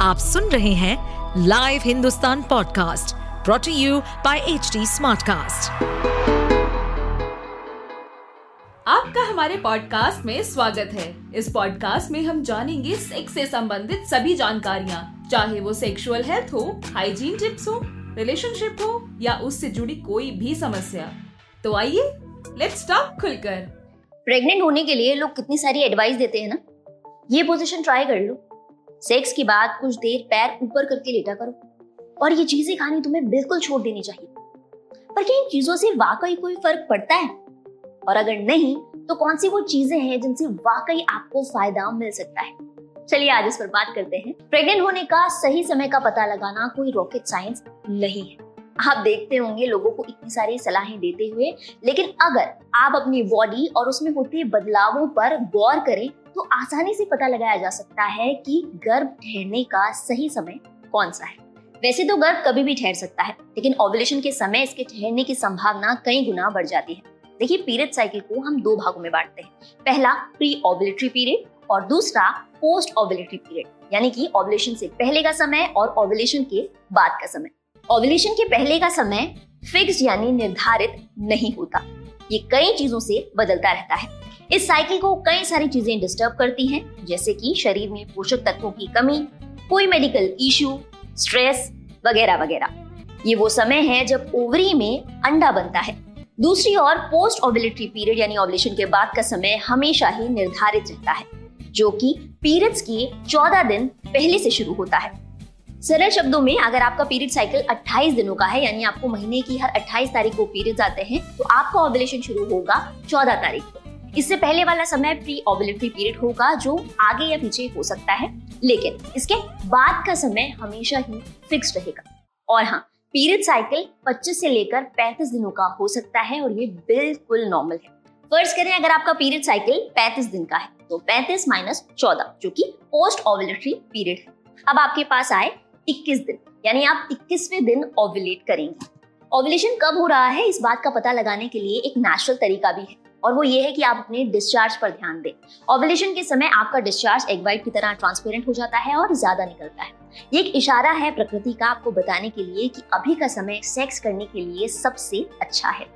आप सुन रहे हैं live Hindustan podcast brought to you by H smartcast. आपका हमारे पॉडकास्ट में स्वागत है। इस पॉडकास्ट में हम जानेंगे सेक्स से संबंधित सभी जानकारियाँ। चाहे वो सेक्सुअल हेल्थ हो हाइजीन टिप्स हो रिलेशनशिप हो या उससे जुड़ी कोई भी समस्या। तो आइए लेट्स टॉक खुलकर। प्रेग्नेंट होने के लिए लोग कितनी सारी एडवाइस देते हैं ना? ये पोजीशन ट्राई कर लो। सेक्स के बाद कुछ देर पैर ऊपर करके लेटा करो। और ये चीज़ें खानी तुम्हें बिल्कुल छोड़ देनी चाहिए। पर क्या इन चीज़ों से वाकई कोई फ़र्क पड़ता है? और अगर नहीं तो कौन सी वो चीज़ें हैं जिनसे वाकई आपको फ़ायदा मिल सकता है? चलिए आज इस पर बात करते हैं। प्रेग्नेंट होने का सही समय का पता लगाना कोई रॉकेट साइंस नहीं है। आप देखते होंगे लोगों को इतनी सारी सलाहें देते हुए, लेकिन अगर आप अपनी बॉडी और उसमें होते बदलावों पर गौर करें तो आसानी से पता लगाया जा सकता है कि गर्भ ठहरने का सही समय कौन सा है। वैसे तो गर्भ कभी भी ठहर सकता है, लेकिन ओवुलेशन के समय इसके ठहरने की संभावना कई गुना बढ़ जाती है। देखिए पीरियड साइकिल को हम दो भागों में बांटते हैं। पहला प्री ओवुलेटरी पीरियड और दूसरा पोस्ट ओवुलेटरी पीरियड यानी कि ओवुलेशन से पहले का समय और ओवुलेशन के बाद का समय। ओवुलेशन के पहले का समय फिक्स यानी निर्धारित नहीं होता। ये कई चीज़ों से बदलता रहता है। इस साइकिल को कई सारी चीज़ें डिस्टर्ब करती हैं, जैसे कि शरीर में पोषक तत्वों की कमी, कोई मेडिकल इश्यू स्ट्रेस वगैरह वगैरह। ये वो समय है जब ओवरी में अंडा बनता है। दूसरी ओर पोस्ट ओबिलिटरी पीरियड यानी ओवुलेशन के बाद का समय हमेशा ही निर्धारित रहता है, जो कि पीरियड्स के 14 दिन पहले से शुरू होता है। सरल शब्दों में अगर आपका पीरियड साइकिल 28 दिनों का है, यानी आपको महीने की हर 28 तारीख को पीरियड्स आते हैं तो आपका ओवुलेशन शुरू होगा 14 तारीख को। इससे पहले वाला समय प्री ओवुलेटरी पीरियड होगा, जो आगे या पीछे हो सकता है। लेकिन इसके बाद का समय हमेशा ही फिक्स रहेगा। और हाँ पीरियड साइकिल 25 से लेकर 35 दिनों का हो सकता है, और ये बिल्कुल नॉर्मल है। फ़र्ज़ करें, अगर आपका पीरियड साइकिल 35 दिन का है तो 35 माइनस चौदह, जो कि पोस्ट ओवुलेटरी पीरियड है। अब आपके पास आए 21 दिन, यानी आप 21वें दिन ओवुलेट करेंगे। ओवुलेशन कब हो रहा है, इस बात का पता लगाने के लिए एक नेचुरल तरीका भी है, और वो ये है कि आप अपने डिस्चार्ज पर ध्यान दें। ओवुलेशन के समय आपका डिस्चार्ज एग वाइट की तरह ट्रांसपेरेंट हो जाता है और ज़्यादा निकलता है। ये एक इशारा है प्रकृति का आपको बताने के लिए कि अभी का समय सेक्स करने के लिए सबसे अच्छा है।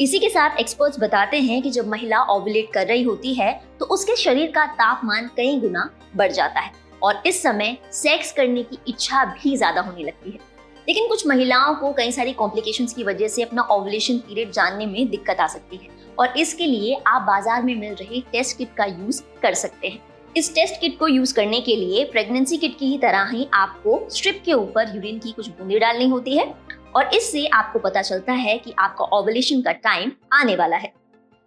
इसी के साथ एक्सपर्ट्स बताते हैं कि जब महिला ओवुलेट कर रही होती है तो उसके शरीर का तापमान कई गुना बढ़ जाता है। और इस समय सेक्स करने की इच्छा भी ज़्यादा होने लगती है। लेकिन कुछ महिलाओं को कई सारी कॉम्प्लिकेशंस की वजह से अपना ओवुलेशन पीरियड जानने में दिक्कत आ सकती है और इसके लिए आप बाज़ार में मिल रहे टेस्ट किट का यूज़ कर सकते हैं। इस टेस्ट किट को यूज़ करने के लिए प्रेगनेंसी किट की ही तरह ही आपको स्ट्रिप के ऊपर यूरिन की कुछ बूंदी डालनी होती है और इससे आपको पता चलता है कि आपका ओवुलेशन का टाइम आने वाला है।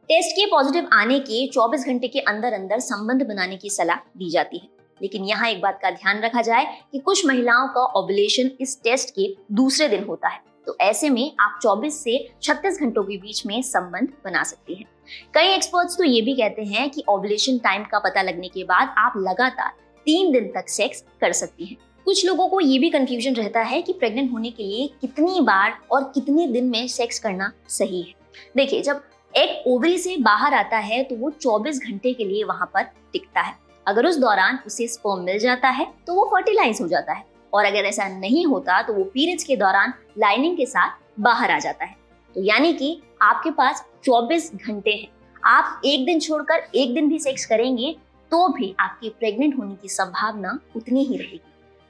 टेस्ट के पॉजिटिव आने के 24 घंटे के अंदर अंदर संबंध बनाने की सलाह दी जाती है। लेकिन यहाँ एक बात का ध्यान रखा जाए कि कुछ महिलाओं का ओवुलेशन इस टेस्ट के दूसरे दिन होता है। तो ऐसे में आप 24 से 36 घंटों के बीच में संबंध बना सकती हैं। कई एक्सपर्ट्स तो ये भी कहते हैं कि ओवुलेशन टाइम का पता लगने के बाद आप लगातार तीन दिन तक सेक्स कर सकती हैं। कुछ लोगों को ये भी कंफ्यूजन रहता है कि प्रेग्नेंट होने के लिए कितनी बार और कितने दिन में सेक्स करना सही है। देखिए, जब एक ओवरी से बाहर आता है तो वो 24 घंटे के लिए वहाँ पर टिकता है। अगर उस दौरान उसे स्पर्म मिल जाता है तो वो फर्टिलाइज हो जाता है। और अगर ऐसा नहीं होता तो वो पीरियड्स के दौरान लाइनिंग के साथ बाहर आ जाता है। तो यानी कि आपके पास 24 घंटे हैं। आप एक दिन छोड़कर एक दिन भी सेक्स करेंगे तो भी आपके प्रेग्नेंट होने की संभावना उतनी ही रहेगी।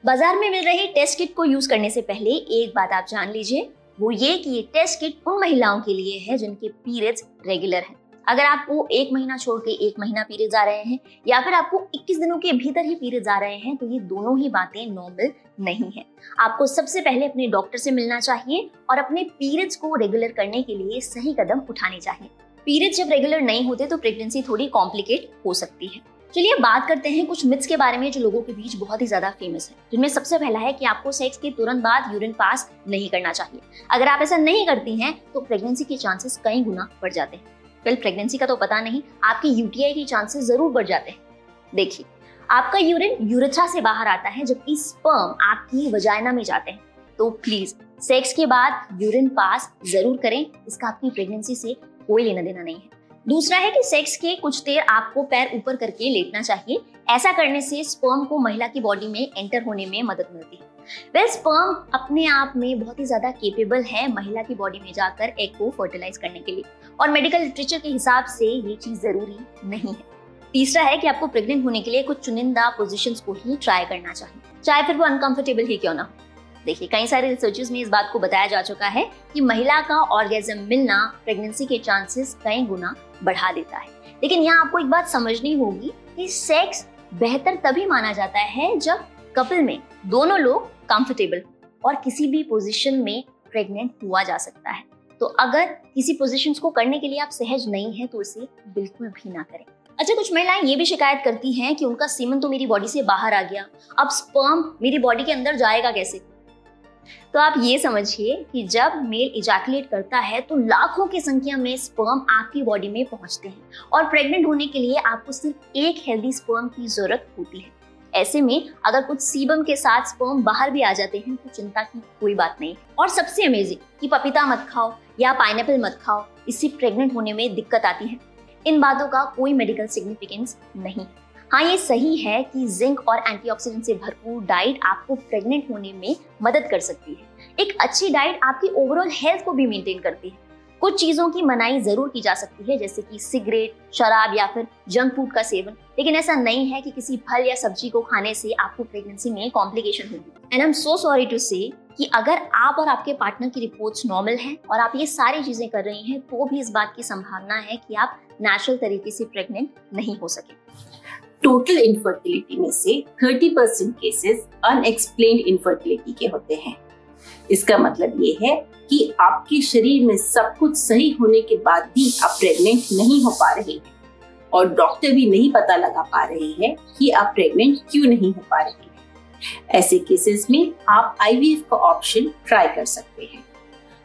बाज़ार में मिल रही टेस्ट किट को यूज़ करने से पहले एक बात आप जान लीजिए, वो ये कि ये टेस्ट किट उन महिलाओं के लिए है जिनके पीरियड्स रेगुलर हैं। अगर आपको एक महीना छोड़ के एक महीना पीरियड्स आ रहे हैं, या फिर आपको 21 दिनों के भीतर ही पीरियड्स आ रहे हैं तो ये दोनों ही बातें नॉर्मल नहीं है। आपको सबसे पहले अपने डॉक्टर से मिलना चाहिए और अपने पीरियड्स को रेगुलर करने के लिए सही कदम उठाने चाहिए। पीरियड्स जब रेगुलर नहीं होते तो प्रेगनेंसी थोड़ी कॉम्प्लिकेट हो सकती है। चलिए बात करते हैं कुछ मिथ्स के बारे में जो लोगों के बीच बहुत ही ज़्यादा फ़ेमस है, जिनमें सबसे पहला है कि आपको सेक्स के तुरंत बाद यूरिन पास नहीं करना चाहिए। अगर आप ऐसा नहीं करती हैं तो प्रेगनेंसी के चांसेस कई गुना बढ़ जाते हैं। वेल प्रेगनेंसी का तो पता नहीं, आपकी यूटीआई के चांसेस ज़रूर बढ़ जाते हैं। देखिए, आपका यूरिन यूरेथ्रा से बाहर आता है, जबकि स्पर्म आपकी वजाइना में जाते हैं। तो प्लीज़ सेक्स के बाद यूरिन पास ज़रूर करें, इसका आपकी प्रेगनेंसी से कोई लेना देना नहीं है। दूसरा है कि सेक्स के कुछ देर आपको पैर ऊपर करके लेटना चाहिए। ऐसा करने से स्पर्म को महिला की बॉडी में एंटर होने में मदद मिलती है। वेल स्पर्म अपने आप में बहुत ही ज़्यादा केपेबल है महिला की बॉडी में जाकर एग को फर्टिलाइज करने के लिए। और मेडिकल लिटरेचर के हिसाब से ये चीज़ ज़रूरी नहीं है। तीसरा है कि आपको प्रेग्नेंट होने के लिए कुछ चुनिंदा पोजिशन को ही ट्राई करना चाहिए। चाहे फिर वो अनकंफर्टेबल ही क्यों ना देखिए, कई सारे रिसर्चेस में इस बात को बताया जा चुका है कि महिला का ऑर्गेजम मिलना प्रेगनेंसी के चांसेस कई गुना बढ़ा देता है। लेकिन यहाँ आपको एक बात समझनी होगी कि सेक्स बेहतर तभी माना जाता है जब कपल में दोनों लोग कंफर्टेबल और किसी भी पोजीशन में प्रेग्नेंट हुआ जा सकता है। तो अगर किसी पोजीशन को करने के लिए आप सहज नहीं है तो इसे बिल्कुल भी ना करें। अच्छा कुछ महिलाएँ ये भी शिकायत करती हैं कि उनका सीमन तो मेरी बॉडी से बाहर आ गया। अब स्पर्म मेरी बॉडी के अंदर जाएगा कैसे? तो आप ये समझिए कि जब मेल इजैकुलेट करता है तो लाखों की संख्या में स्पर्म आपकी बॉडी में पहुँचते हैं और प्रेग्नेंट होने के लिए आपको सिर्फ़ एक हेल्दी स्पर्म की ज़रूरत होती है। ऐसे में अगर कुछ सीबम के साथ स्पर्म बाहर भी आ जाते हैं तो चिंता की कोई बात नहीं। और सबसे अमेजिंग कि पपीता मत खाओ या पाइनएप्पल मत खाओ, इससे प्रेग्नेंट होने में दिक्कत आती है। इन बातों का कोई मेडिकल सिग्निफिकेंस नहीं। हाँ ये सही है कि जिंक और एंटीऑक्सीडेंट से भरपूर डाइट आपको प्रेग्नेंट होने में मदद कर सकती है। एक अच्छी डाइट आपकी ओवरऑल हेल्थ को भी मेंटेन करती है। कुछ चीज़ों की मनाई ज़रूर की जा सकती है, जैसे कि सिगरेट, शराब या फिर जंक फ़ूड का सेवन। लेकिन ऐसा नहीं है कि किसी फल या सब्ज़ी को खाने से आपको प्रेगनेंसी में कॉम्प्लिकेशन होगी। And I am so sorry to say कि अगर आप और आपके पार्टनर की रिपोर्ट्स नॉर्मल हैं और आप ये सारी चीज़ें कर रही हैं तो भी इस बात की संभावना है कि आप नेचुरल तरीके से प्रेग्नेंट नहीं हो सके। टोटल इनफर्टिलिटी में से 30 परसेंट केसेस अनएक्सप्लेन्ड इनफर्टिलिटी के होते हैं। इसका मतलब ये है कि आपके शरीर में सब कुछ सही होने के बाद भी आप प्रेग्नेंट नहीं हो पा रहे हैं। और डॉक्टर भी नहीं पता लगा पा रहे हैं कि आप प्रेग्नेंट क्यों नहीं हो पा रहे हैं। ऐसे केसेस में आप आईवीएफ का ऑप्शन ट्राई कर सकते हैं।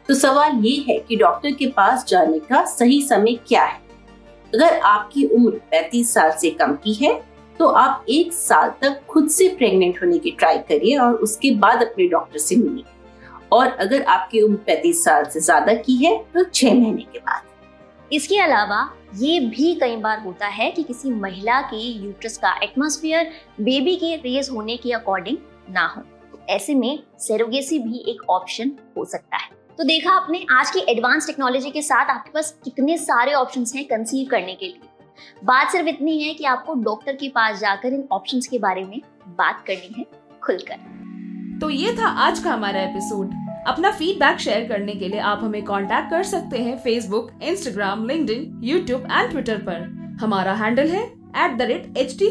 तो सवाल ये है कि डॉक्टर के पास जाने का सही समय क्या है? अगर आपकी उम्र 35 साल से कम की है तो आप एक साल तक खुद से प्रेग्नेंट होने की ट्राई करिए और उसके बाद अपने डॉक्टर से मिलिए। और अगर आपकी उम्र पैंतीस साल से ज़्यादा की है तो छह महीने के बाद। इसके अलावा ये भी कई बार होता है कि किसी महिला के यूट्रस का एटमॉस्फेयर बेबी के रेज होने के अकॉर्डिंग ना हो। ऐसे में सेरोगेसी भी एक ऑप्शन हो सकता है। तो देखा आपने, आज की एडवांस टेक्नोलॉजी के साथ आपके पास कितने सारे ऑप्शंस हैं कंसीव करने के लिए। बात सिर्फ़ इतनी है कि आपको डॉक्टर के पास जाकर इन ऑप्शंस के बारे में बात करनी है खुलकर। तो ये था आज का हमारा एपिसोड अपना फीडबैक शेयर करने के लिए आप हमें कांटेक्ट कर सकते हैं Facebook Instagram link YouTube and Twitter पर। हमारा हैंडल है at the rate H T